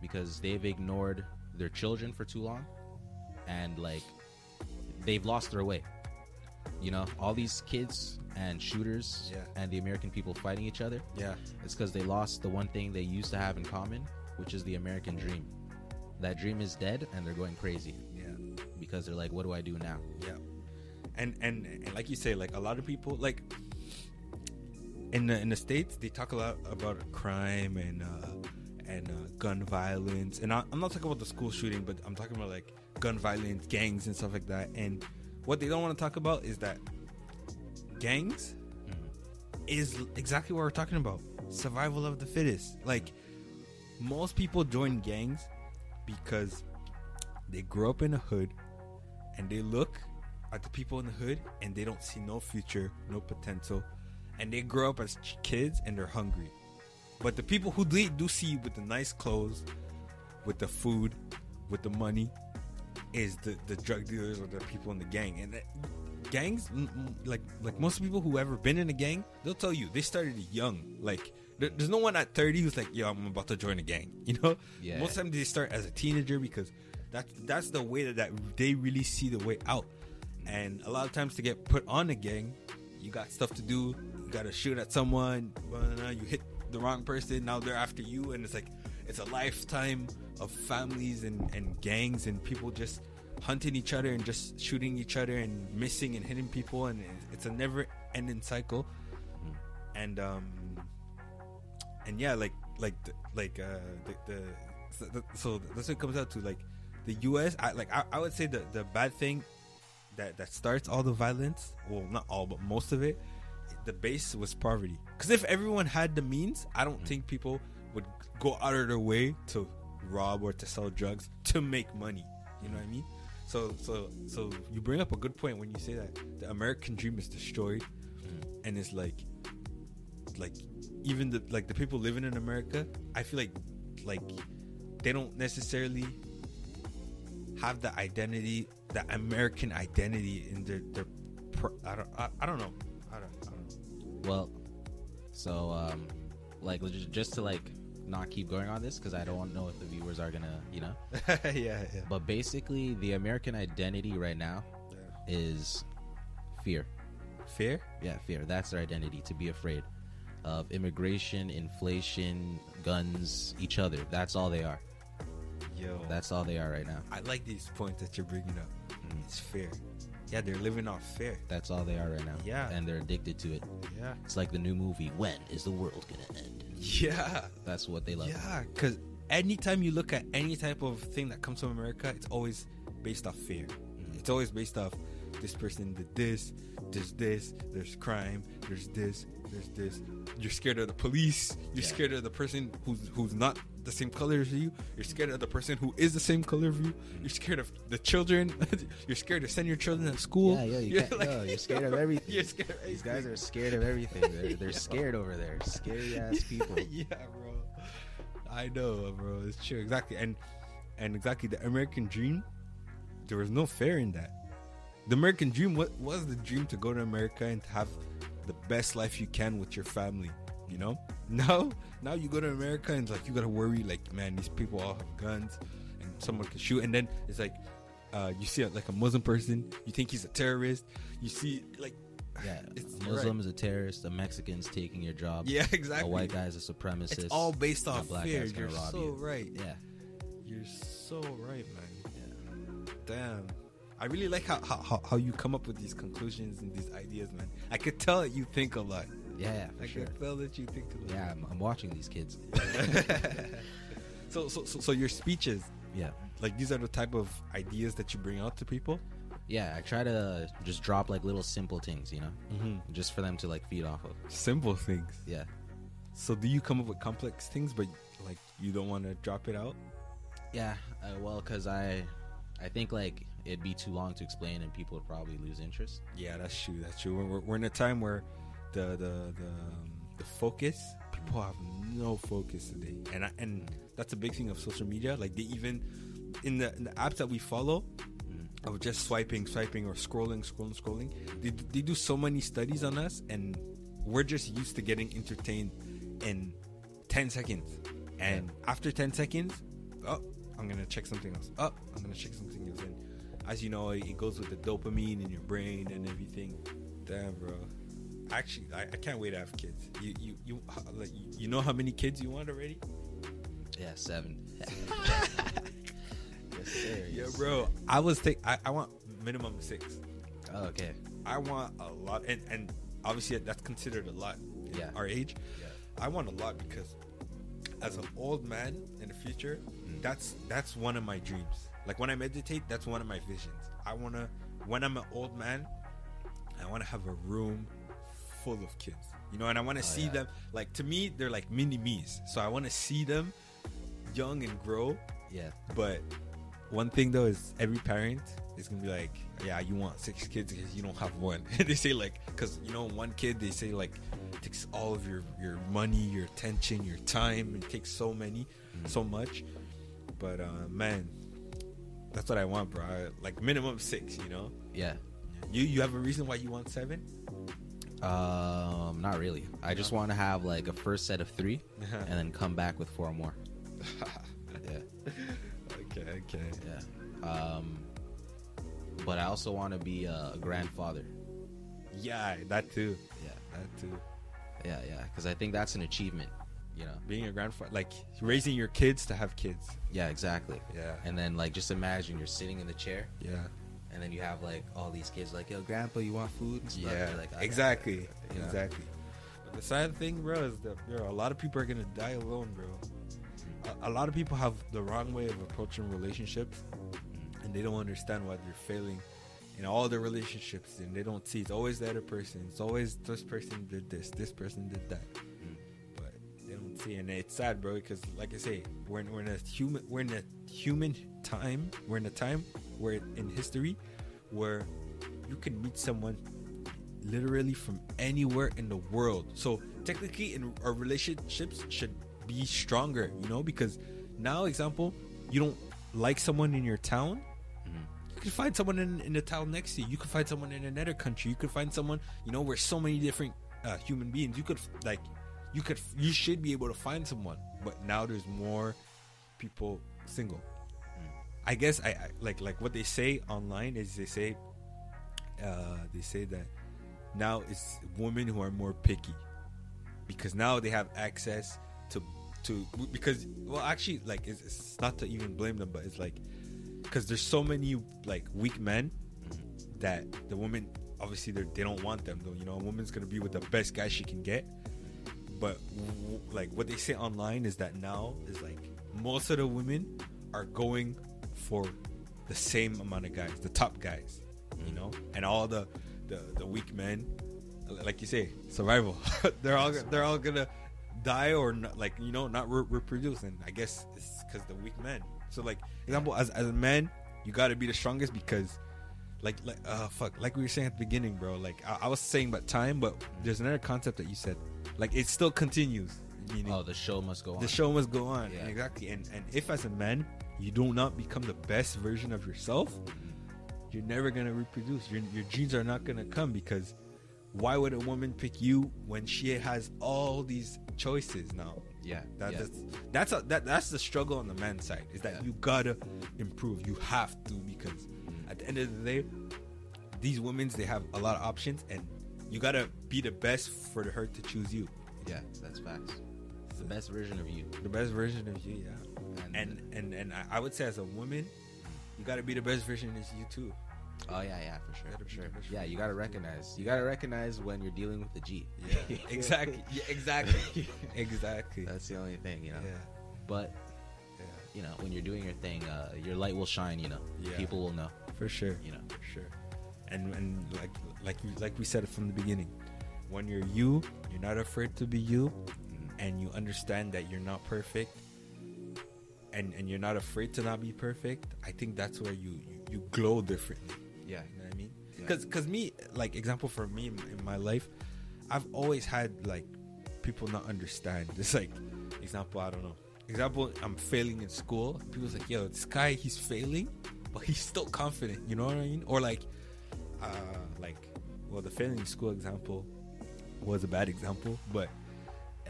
because they've ignored their children for too long and like they've lost their way you know all these kids and shooters Yeah. and the american people fighting each other Yeah. it's because they lost the one thing they used to have in common which is the american dream that dream is dead and they're going crazy Yeah. because they're like what do i do now Yeah, and and and like you say, like a lot of people, like in the in the states, they talk a lot about crime and uh, and uh, gun violence. And I, I'm not talking about the school shooting, but I'm talking about like gun violence, gangs, and stuff like that. And what they don't want to talk about is that gangs is exactly what we're talking about: survival of the fittest. Like most people join gangs because they grew up in a hood and they look at the people in the hood and they don't see no future, no potential, and they grow up as kids and they're hungry. But the people who do, see with the nice clothes, with the food, with the money, is the, the drug dealers or the people in the gang. And gangs, like like most people who ever been in a gang, they'll tell you they started young. Like there, there's no one at 30 who's like, yo, I'm about to join a gang. You know, Yeah. most times they start as a teenager because that's that's the way that, that they really see the way out. And a lot of times to get put on a gang, you got stuff to do. You got to shoot at someone. You hit the wrong person. Now they're after you, and it's like it's a lifetime of families and, and gangs and people just hunting each other and just shooting each other and missing and hitting people, and it's a never-ending cycle. And um, and yeah, like like like uh the, the so, the, so that's what it comes out to like the U.S. I like I, I would say the the bad thing that that starts all the violence. Well, not all, but most of it. The base was poverty. Because if everyone had the means, I don't think people would go out of their way to rob or to sell drugs to make money. You know what I mean? So so so you bring up a good point when you say that the American dream is destroyed, and it's like like even the like the people living in America, I feel like like they don't necessarily have the identity, the American identity in their their. I don't I, I don't know. I don't, I don't know. Well, so um, like just to like not keep going on this because I don't know if the viewers are gonna, you know. yeah, yeah. But basically, the American identity right now is fear. Fear? Yeah, fear. That's their identity. To be afraid of immigration, inflation, guns, each other. That's all they are. Yo. That's all they are right now. I like these points that you're bringing up. Mm. It's fear. Yeah, they're living off fear. That's all they are right now. Yeah. and they're addicted to it. Yeah. It's like the new movie. When is the world gonna end? Yeah. That's what they love. Yeah, because anytime you look at any type of thing that comes from America, it's always based off fear. Mm-hmm. It's always based off this person did this, there's this, there's crime, there's this, there's this. You're scared of the police. You're Yeah. scared of the person who's who's not the same color as you. You're scared of the person who is the same color as you. You're scared of the children. you're scared to send your children to school. Yeah, yeah, you can't- no, you're scared of everything. You're scared of These guys are scared of everything. They're, they're scared over there. Scary ass people. yeah, bro. I know, bro. It's true, exactly. And and exactly the American dream. There was no fear in that. The American dream what was the dream to go to America and to have the best life you can with your family. You know. Now, now you go to America and like you gotta worry. Like, man, these people all have guns, and someone can shoot. And then it's like, uh, you see like a Muslim person, you think he's a terrorist. You see like, Yeah, It's- a Muslim is a terrorist. A Mexican's taking your job. yeah, exactly. A white guy's a supremacist. It's all based off black fear. guy's You're so you. right. Yeah, You're so right, man. Damn. I really like how, how, how- how you come up with these conclusions and these ideas, man. I could tell that you think a lot. Yeah, yeah, for I sure. could tell that you think a lot. Yeah, I'm, I'm watching these kids. so, so, so, so your speeches, yeah, like these are the type of ideas that you bring out to people. yeah. I try to just drop like little simple things, you know, Mm-hmm. just for them to like feed off of. Simple things. Yeah, So, do you come up with complex things, but like you don't want to drop it out? yeah. Uh, well, because I, I think like it'd be too long to explain, and people would probably lose interest. Yeah, that's true. That's true. We're, we're, we're in a time where the the the, um, the focus people have no focus today, and I, and that's a big thing of social media. Like they even in the, in the apps that we follow, of just swiping, swiping, or scrolling, scrolling, scrolling. They they do so many studies on us, and we're just used to getting entertained in ten seconds. And after 10 seconds, oh, I'm gonna check something else. Oh, I'm gonna check something else. And as you know, it goes with the dopamine in your brain and everything. Damn, bro. Actually, I, I can't wait to have kids. You you you like you know how many kids you want already? Yeah, seven. yes, sir. Yeah, bro. I was take. I, I want minimum six. Oh, okay. I want a lot, and and obviously that's considered a lot. in Yeah. Our age. Yeah. I want a lot because as an old man in the future, Mm. that's that's one of my dreams. Like when I meditate, that's one of my visions. I wanna when I'm an old man, I wanna have a room full of kids. You know, and I wanna Oh, see yeah. them like to me, they're like mini me's. So I wanna see them young and grow. Yeah. But one thing though is every parent is gonna be like, yeah, you want six kids because you don't have one. they say like, because you know, one kid they say like takes all of your your money, your attention, your time, and takes so many, so much. But uh, man, that's what I want, bro. I- like minimum six, you know. Yeah. You you have a reason why you want seven? Um, not really. I just want to have like a first set of 3 and then come back with four more. Yeah. Okay, okay. Yeah. Um, but I also want to be a grandfather. Yeah, that too. Yeah. That too. Yeah, yeah. Because I think that's an achievement. You know. Being a grandfather, like raising your kids to have kids. Yeah, exactly. Yeah. And then like just imagine you're sitting in the chair Yeah. And then you have like all these kids like, yo, grandpa, you want food? And stuff. Yeah, You're like, exactly. You know? exactly. But the sad thing, bro, is that bro, a lot of people are gonna die alone, bro. A, a lot of people have the wrong way of approaching relationships, mm-hmm. and they don't understand why they're failing in all their relationships, and they don't see it's always the other person. It's always this person did this, this person did that, mm-hmm. but they don't see, and it's sad, bro, because like I say, we're in, we're in a human, we're in a human time, we're in a time where in history where you can meet someone literally from anywhere in the world. So technically, in our relationships should be stronger, you know, because now, example, you don't like someone in your town. You can find someone in, in the town next to you. You can find someone in another country. You could find someone, you know, we're so many different uh, human beings. You could like, you could, you should be able to find someone. But now there's more people single. I guess I, I like like what they say online is they say uh, they say that now it's women who are more picky because now they have access to to because well actually like it's, it's not to even blame them but it's like because there's so many like weak men that the woman obviously they don't want them though you know? A woman's gonna be with the best guy she can get. But like what they say online is that now is like most of the women are going for the same amount of guys the top guys you know? And all the the, the weak men like you say survival. They're all they're all gonna die or not, like you know not re- reproduce. And i guess it's because the weak men. So like example as, as a man you got to be the strongest because like like uh fuck like we were saying at the beginning bro like I, I was saying about time but there's another concept that you said. Like it still continues meaning Oh, the show must go on. the show must go on Yeah. exactly. And and if as a man you do not become the best version of yourself you're never gonna reproduce your, your genes are not gonna come because why would a woman pick you when she has all these choices now Yeah. that, yeah. that's that's a, that that's the struggle on the man's side is that Yeah. you gotta improve you have to because at the end of the day these women's they have a lot of options and you gotta be the best for her to choose you yeah, that's facts. The best version of you. the best version of you yeah And, and and and I- would say as a woman, you got to be the best version of you too. oh yeah, yeah, for sure, for sure. Yeah, you gotta recognize. You gotta recognize when you're dealing with the G. Yeah, exactly. Yeah, exactly. exactly. That's the only thing, you know. yeah, But yeah, you know, when you're doing your thing, uh, your light will shine. You know, Yeah. people will know. for sure. You know. for sure. And and like like like we said from the beginning, when you're you, you're not afraid to be you, and you understand that you're not perfect, and and you're not afraid to not be perfect. I think that's where you you, you glow differently. Yeah. You know what I mean? Yeah. Because cause me, like example for me in, in my life, I've always had like people not understand. It's like example, I don't know. Example, I'm failing in school. People's like, yo, this guy he's failing, but he's still confident. You know what I mean? Or like, uh, like, well, the failing in school example was a bad example, but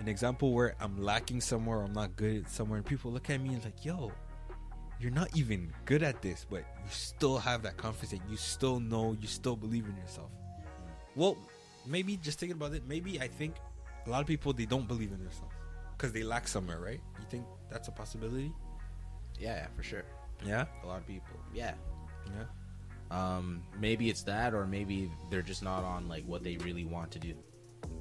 an example where I'm lacking somewhere, I'm not good at somewhere, and people look at me and like, yo, you're not even good at this, but you still have that confidence. That you still know, you still believe in yourself. Well, maybe just thinking about it, maybe I think a lot of people they don't believe in themselves because they lack somewhere, right? You think that's a possibility? Yeah, yeah, for sure. Yeah, A lot of people. Yeah. yeah, Um, maybe it's that, or maybe they're just not on like what they really want to do.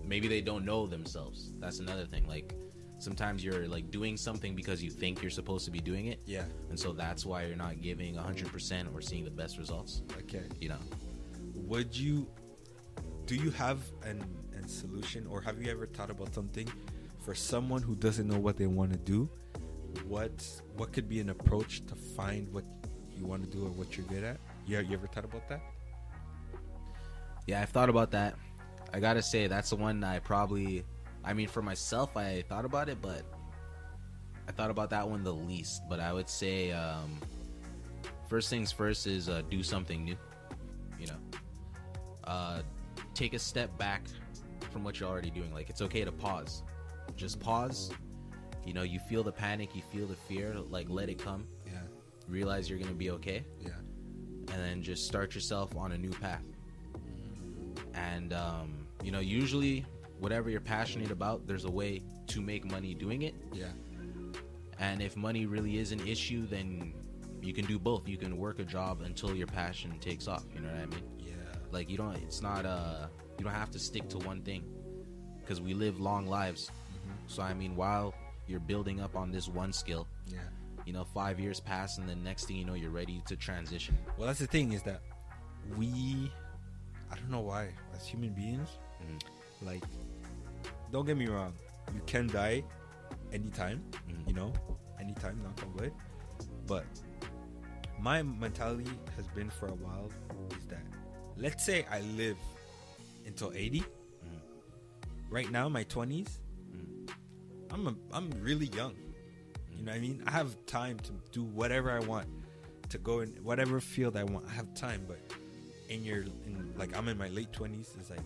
Maybe they don't know themselves. That's another thing. Like sometimes you're like doing something because you think you're supposed to be doing it, yeah. and so that's why you're not giving 100% or seeing the best results. Okay. You know. Would you? Do you have an, an solution, or have you ever thought about something for someone who doesn't know what they want to do? What what could be an approach to find what you want to do or what you're good at? Yeah, you ever thought about that? Yeah, I've thought about that. I gotta say that's the one I probably. I mean, for myself, I thought about it, but I thought about that one the least. But I would say, um, first things first is uh, do something new. You know, uh, take a step back from what you're already doing. Like it's okay to pause. Just pause. You know, you feel the panic, you feel the fear. Like let it come. Yeah, Realize you're gonna be okay yeah, and then just start yourself on a new path. And um, you know, usually whatever you're passionate about, there's a way to make money doing it. yeah, And if money really is an issue, then you can do both. You can work a job until your passion takes off. You know what I mean? yeah, Like you don't. It's not. Uh, you don't have to stick to one thing because we live long lives. So I mean, while you're building up on this one skill, yeah. you know, five years pass, and then next thing you know, you're ready to transition. Well, that's the thing is that we, I don't know why, as human beings, Mhm. like, don't get me wrong, you can die anytime, Mhm. you know, anytime, knock on wood. But my mentality has been for a while is that, let's say I live until 80. Mhm. Right now, my 20s, Mhm. I'm a, I'm really young. You know what I mean? I have time to do whatever I want, to go in whatever field I want. I have time, but in your in like I'm in my late twenties, it's like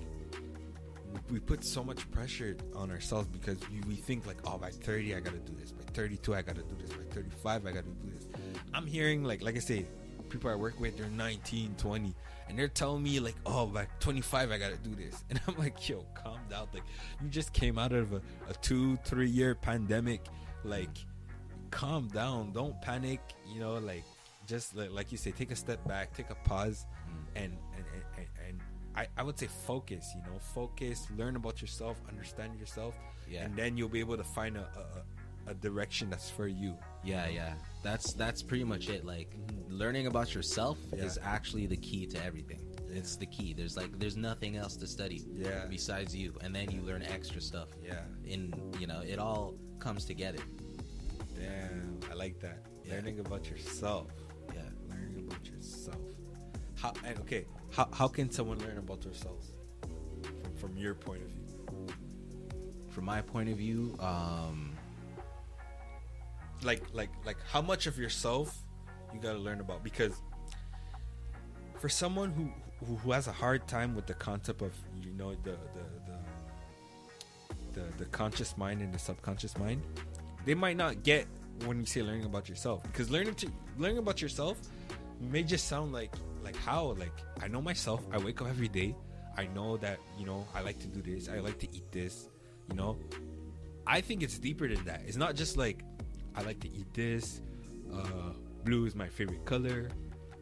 we, we put so much pressure on ourselves because we, we think like, oh, by 30 I gotta do this, by 32 I gotta do this, by 35 I gotta do this. I'm hearing like like I say, people I work with they're 19, 20, and they're telling me like, oh, by 25 I gotta do this, and I'm like, yo, calm down. Like you just came out of a, a two, three year pandemic, like calm down. Don't panic. You know like just like, like you say take a step back take a pause mm. and and, and, and, and I, I would say focus you know focus learn about yourself understand yourself Yeah. and then you'll be able to find a, a, a- direction that's for you Yeah, yeah. That's that's pretty much it. Like learning about yourself Yeah. is actually the key to everything. It's the key. There's like there's nothing else to study Yeah. besides you, and then you learn extra stuff. yeah In you know, it all comes together. damn i like that Yeah. learning about yourself Yeah. learning about yourself how and okay how, how can someone learn about themselves? From, from your point of view. From my point of view, um, like like like how much of yourself you got to learn about? Because for someone who, who who has a hard time with the concept of you know the the the the, the conscious mind and the subconscious mind they might not get when you say learning about yourself. Because learning to learning about yourself may just sound like like how like i know myself i wake up every day i know that you know i like to do this i like to eat this you know I think it's deeper than that. It's not just like I like to eat this. Uh, blue is my favorite color.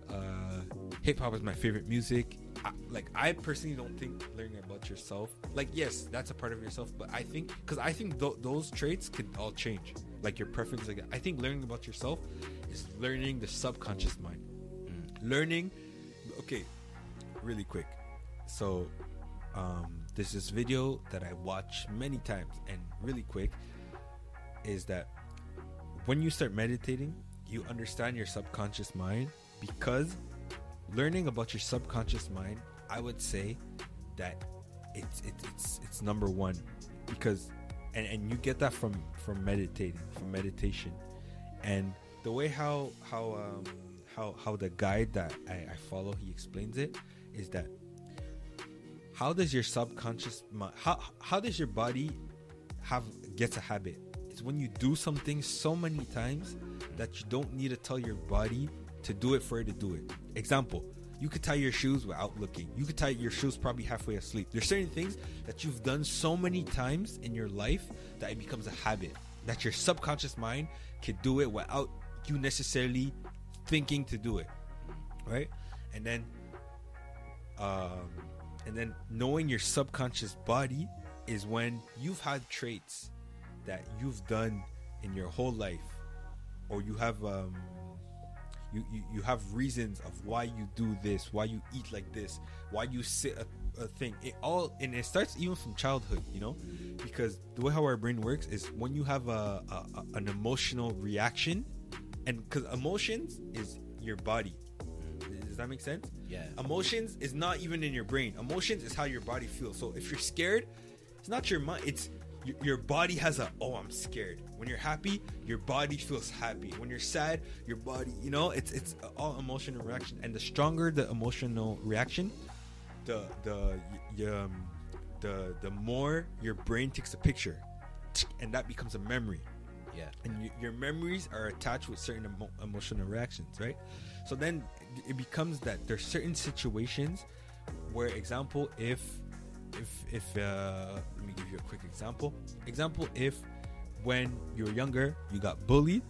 Uh, Hip hop is my favorite music. I, like I personally don't think learning about yourself. Like yes, that's a part of yourself, but I think because I think th- those traits could all change. Like your preference, like. I think learning about yourself is learning the subconscious mind. Learning. Okay, really quick. So um, this video that I watch many times and really quick is that when you start meditating, you understand your subconscious mind because learning about your subconscious mind, I would say that it's it's it's, it's number one because and, and you get that from from meditating from meditation and the way how how um how how the guide that I, I follow he explains it is that how does your subconscious mind how how does your body have gets a habit. It's when you do something so many times that you don't need to tell your body to do it for it to do it. Example, you could tie your shoes without looking. You could tie your shoes probably halfway asleep. There's certain things that you've done so many times in your life that it becomes a habit. That your subconscious mind could do it without you necessarily thinking to do it. Right? And then um and then knowing your subconscious body is when you've had traits that you've done in your whole life or you have um you, you, you have reasons of why you do this why you eat like this why you sit a, a thing it all and it starts even from childhood you know because the way how our brain works is when you have a, a, a an emotional reaction and because emotions is your body. Does that make sense? Yeah. emotions is not even in your brain. Emotions is how your body feels. So if you're scared it's not your mind it's your, your body has a oh i'm scared. When you're happy your body feels happy. When you're sad your body you know it's it's all emotional reaction. And the stronger the emotional reaction the the y- um, the the more your brain takes a picture. And that becomes a memory Yeah. and y- your memories are attached with certain emo- emotional reactions right so then it becomes that there's certain situations where example if if if uh let me give you a quick example example if when you were younger you got bullied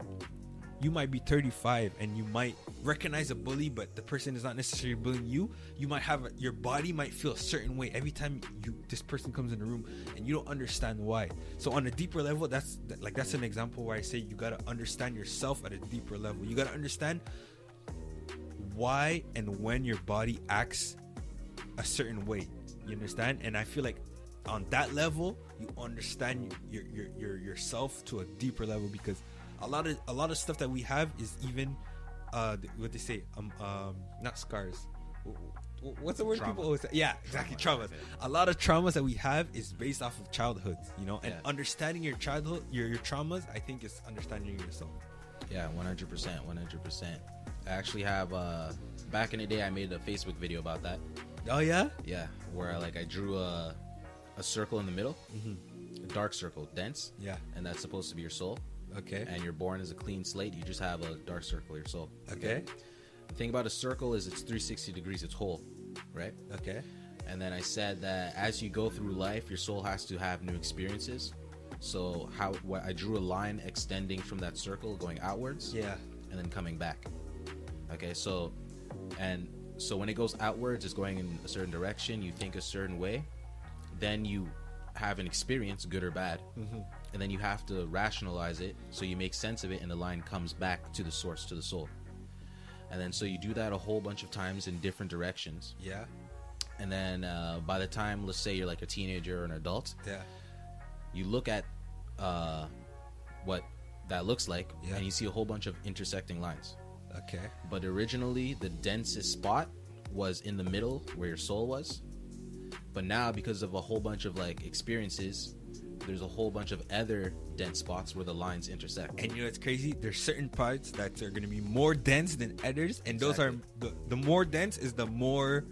you might be 35 and you might recognize a bully but the person is not necessarily bullying you. You might have your body might feel a certain way every time you this person comes in the room and you don't understand why. So on a deeper level that's like that's an example where i say you got to understand yourself at a deeper level. You got to understand why and when your body acts a certain way. You understand? And i feel like on that level you understand your, your, your yourself to a deeper level because a lot of a lot of stuff that we have is even uh what they say um um not scars what's the word Trauma. people always say yeah exactly Trauma, traumas a lot of traumas that we have is based off of childhood you know and Yeah. understanding your childhood your your traumas i think is understanding yourself Yeah, one hundred percent, one hundred percent. I actually have uh back in the day I made a Facebook video about that. oh yeah Yeah, where like I drew a a circle in the middle, Mm-hmm. a dark circle, dense, yeah and that's supposed to be your soul. Okay And you're born as a clean slate. You just have a dark circle, your soul. okay The thing about a circle is it's 360 degrees. It's whole, right? okay And then I said that as you go through life, your soul has to have new experiences. So how what I drew a line extending from that circle, going outwards, yeah and then coming back. Okay, so and so when it goes outwards, it's going in a certain direction. You think a certain way, then you have an experience, good or bad, mm-hmm. And then you have to rationalize it. So you make sense of it, and the line comes back to the source, to the soul. And then so you do that a whole bunch of times in different directions. yeah And then uh, by the time, let's say you're like a teenager or an adult, yeah you look at uh, what that looks like, Yeah. and you see a whole bunch of intersecting lines. okay But originally, the densest spot was in the middle where your soul was. But now, because of a whole bunch of like experiences, there's a whole bunch of other dense spots where the lines intersect. And you know it's crazy. There's certain parts that are going to be more dense than others, and those are the, the more dense is the more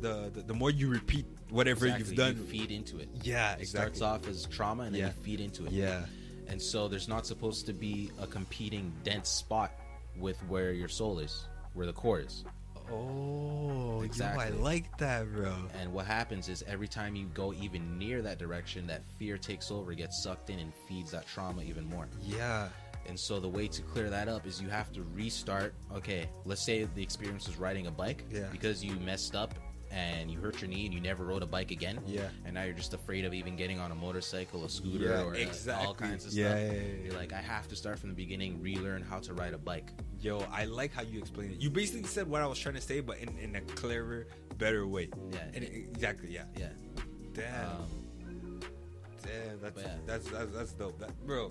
the, the the more you repeat whatever Exactly, you've done. you feed into it. yeah, It exactly. starts off as trauma, and then Yeah. you feed into it. Yeah, And so there's not supposed to be a competing dense spot with where your soul is, where the core is. Oh, Exactly. Yo, I like that, bro. And what happens is every time you go even near that direction, that fear takes over, gets sucked in, and feeds that trauma even more. Yeah, And so the way to clear that up is you have to restart. Okay, let's say the experience was riding a bike Yeah. because you messed up and you hurt your knee and you never rode a bike again. Yeah. And now you're just afraid of even getting on a motorcycle, a scooter, Yeah, or exactly. all kinds of Yeah, stuff. yeah, yeah, yeah. You're like, I have to start from the beginning, relearn how to ride a bike. yo, I like how you explained it. You basically said what I was trying to say, but in, in a clearer, better way. Yeah. and exactly, yeah. Yeah. Damn. Um, Damn, that's, yeah. that's that's that's dope. That, bro,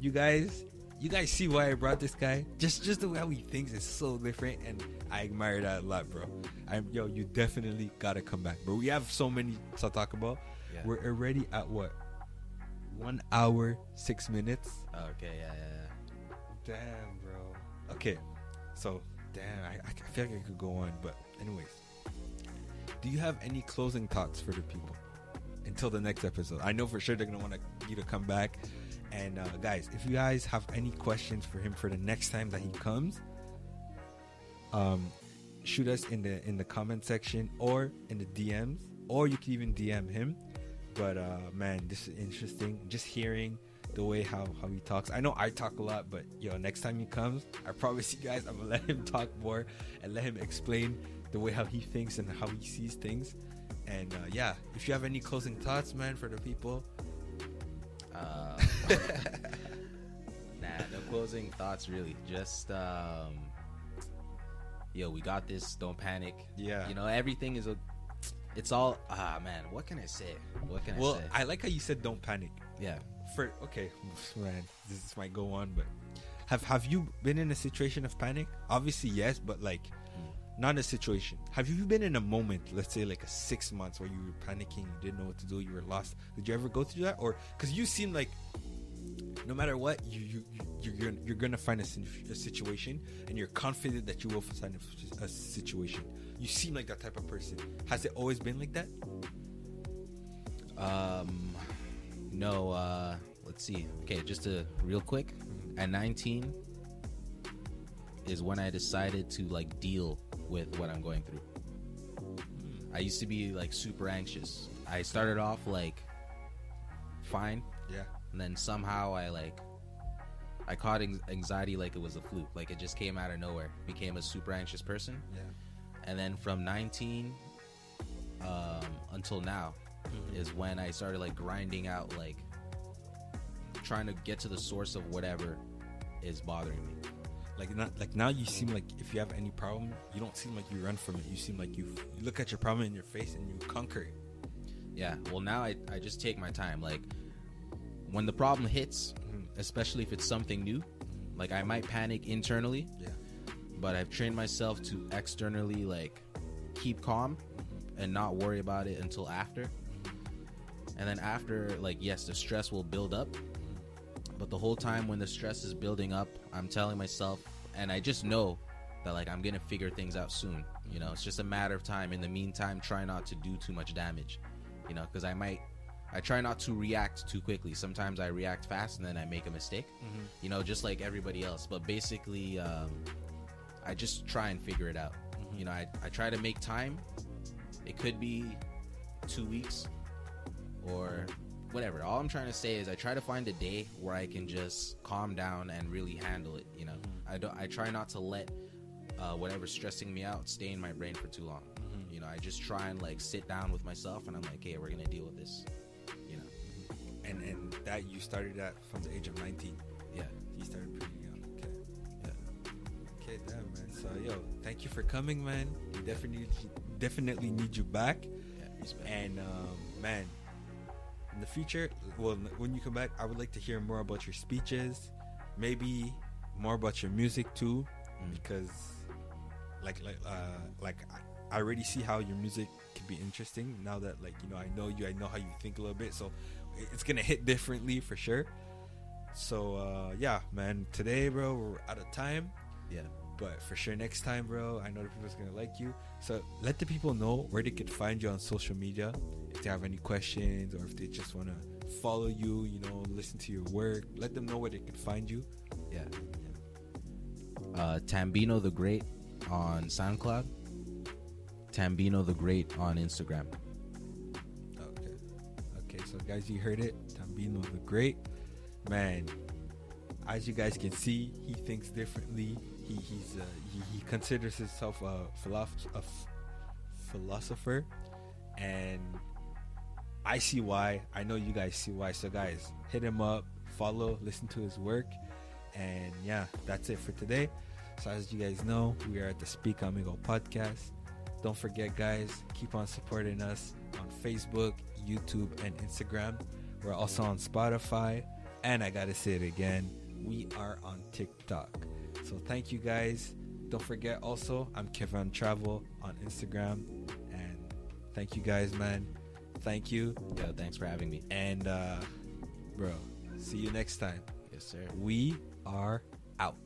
you guys, you guys see why I brought this guy? Just just the way how he thinks is so different, and I admire that a lot, bro. I'm yo, you definitely gotta come back, bro. We have so many to talk about. Yeah. We're already at what? One hour six minutes. Oh, okay, yeah, yeah, Damn, bro. Okay, so damn, I, I feel like I could go on, but anyways, do you have any closing thoughts for the people? until the next episode. I know for sure they're gonna want you to come back. And uh, guys, if you guys have any questions for him for the next time that he comes, um, shoot us in the in the comment section or in the DMs, or you can even DM him. But uh, man, this is interesting. Just hearing the way how how he talks. I know I talk a lot, but yo, next time he comes, I promise you guys, I'm gonna let him talk more and let him explain the way how he thinks and how he sees things. And uh, yeah, if you have any closing thoughts, man, for the people, Uh, nah, no closing thoughts really. Just um, yo, we got this. Don't panic. Yeah. you know everything is a. It's all ah man. What can I say? What can I say? well. I like how you said don't panic. yeah. For okay, man, this might go on, but have have you been in a situation of panic? Obviously, yes, but like not a situation. Have you been in a moment, let's say like a six months, where you were panicking, you didn't know what to do, you were lost? Did you ever go through that, or because you seem like no matter what, you you you- you're you're gonna find a, a situation, and you're confident that you will find a, a situation. You seem like that type of person. Has it always been like that? Um, no. Uh, let's see. Okay, just a real quick. At 19 is when I decided to like deal with what I'm going through. I used to be like super anxious. I started off like fine, Yeah. And then somehow I like I caught anxiety like it was a fluke. Like it just came out of nowhere. Became a super anxious person. Yeah. and then from 19 um, until now is when I started like grinding out like trying to get to the source of whatever is bothering me. Like not like now you seem like if you have any problem, you don't seem like you run from it. You seem like you you look at your problem in your face and you conquer it. Yeah. Well, now I I just take my time. Like when the problem hits, mm-hmm. especially if it's something new, like I might panic internally, Yeah. but I've trained myself to externally like keep calm and not worry about it until after. And then after, like, yes, the stress will build up, but the whole time when the stress is building up, I'm telling myself, and I just know that like I'm gonna figure things out soon. You know, it's just a matter of time. In the meantime, try not to do too much damage. You know, because I might. I try not to react too quickly. Sometimes I react fast and then I make a mistake. You know, just like everybody else. But basically, um, I just try and figure it out. You know, I, I try to make time. It could be two weeks or whatever. All I'm trying to say is I try to find a day where I can just calm down and really handle it. You know, I don't. I try not to let uh, whatever's stressing me out stay in my brain for too long. You know, I just try and like sit down with myself and I'm like, hey, we're gonna deal with this. And and that you started that from the age of 19. yeah, You started pretty young. Okay. yeah. Okay, damn man. So yo, thank you for coming, man. We definitely definitely need you back. yeah. And um, man, in the future, well, when you come back, I would like to hear more about your speeches, maybe more about your music too, Mm. because like like uh, like I, I already see how your music can be interesting now that like you know I know you, I know how you think a little bit, so it's gonna hit differently for sure. So uh, yeah, man. Today, bro, we're out of time. yeah. But for sure, next time, bro, I know the people's gonna like you. So let the people know where they could find you on social media if they have any questions or if they just wanna follow you, you know, listen to your work. Let them know where they can find you. Yeah. Uh, Tambino the Great on SoundCloud. Tambino the Great on Instagram. So guys, you heard it. Tambino the Great. Man, as you guys can see, he thinks differently. He he's uh, he, he considers himself a, philosoph- a f- philosopher, and I see why. I know you guys see why. So guys, hit him up, follow, listen to his work, and yeah, that's it for today. So as you guys know, we are at the Speak Amigo podcast. Don't forget, guys, keep on supporting us on Facebook, YouTube, and Instagram. We're also on Spotify. And I got to say it again, we are on TikTok. So thank you guys. Don't forget also, I'm Kevin Travel on Instagram. And thank you guys, man. Thank you. Yo, thanks for having me. And, uh, bro, see you next time. Yes, sir. We are out.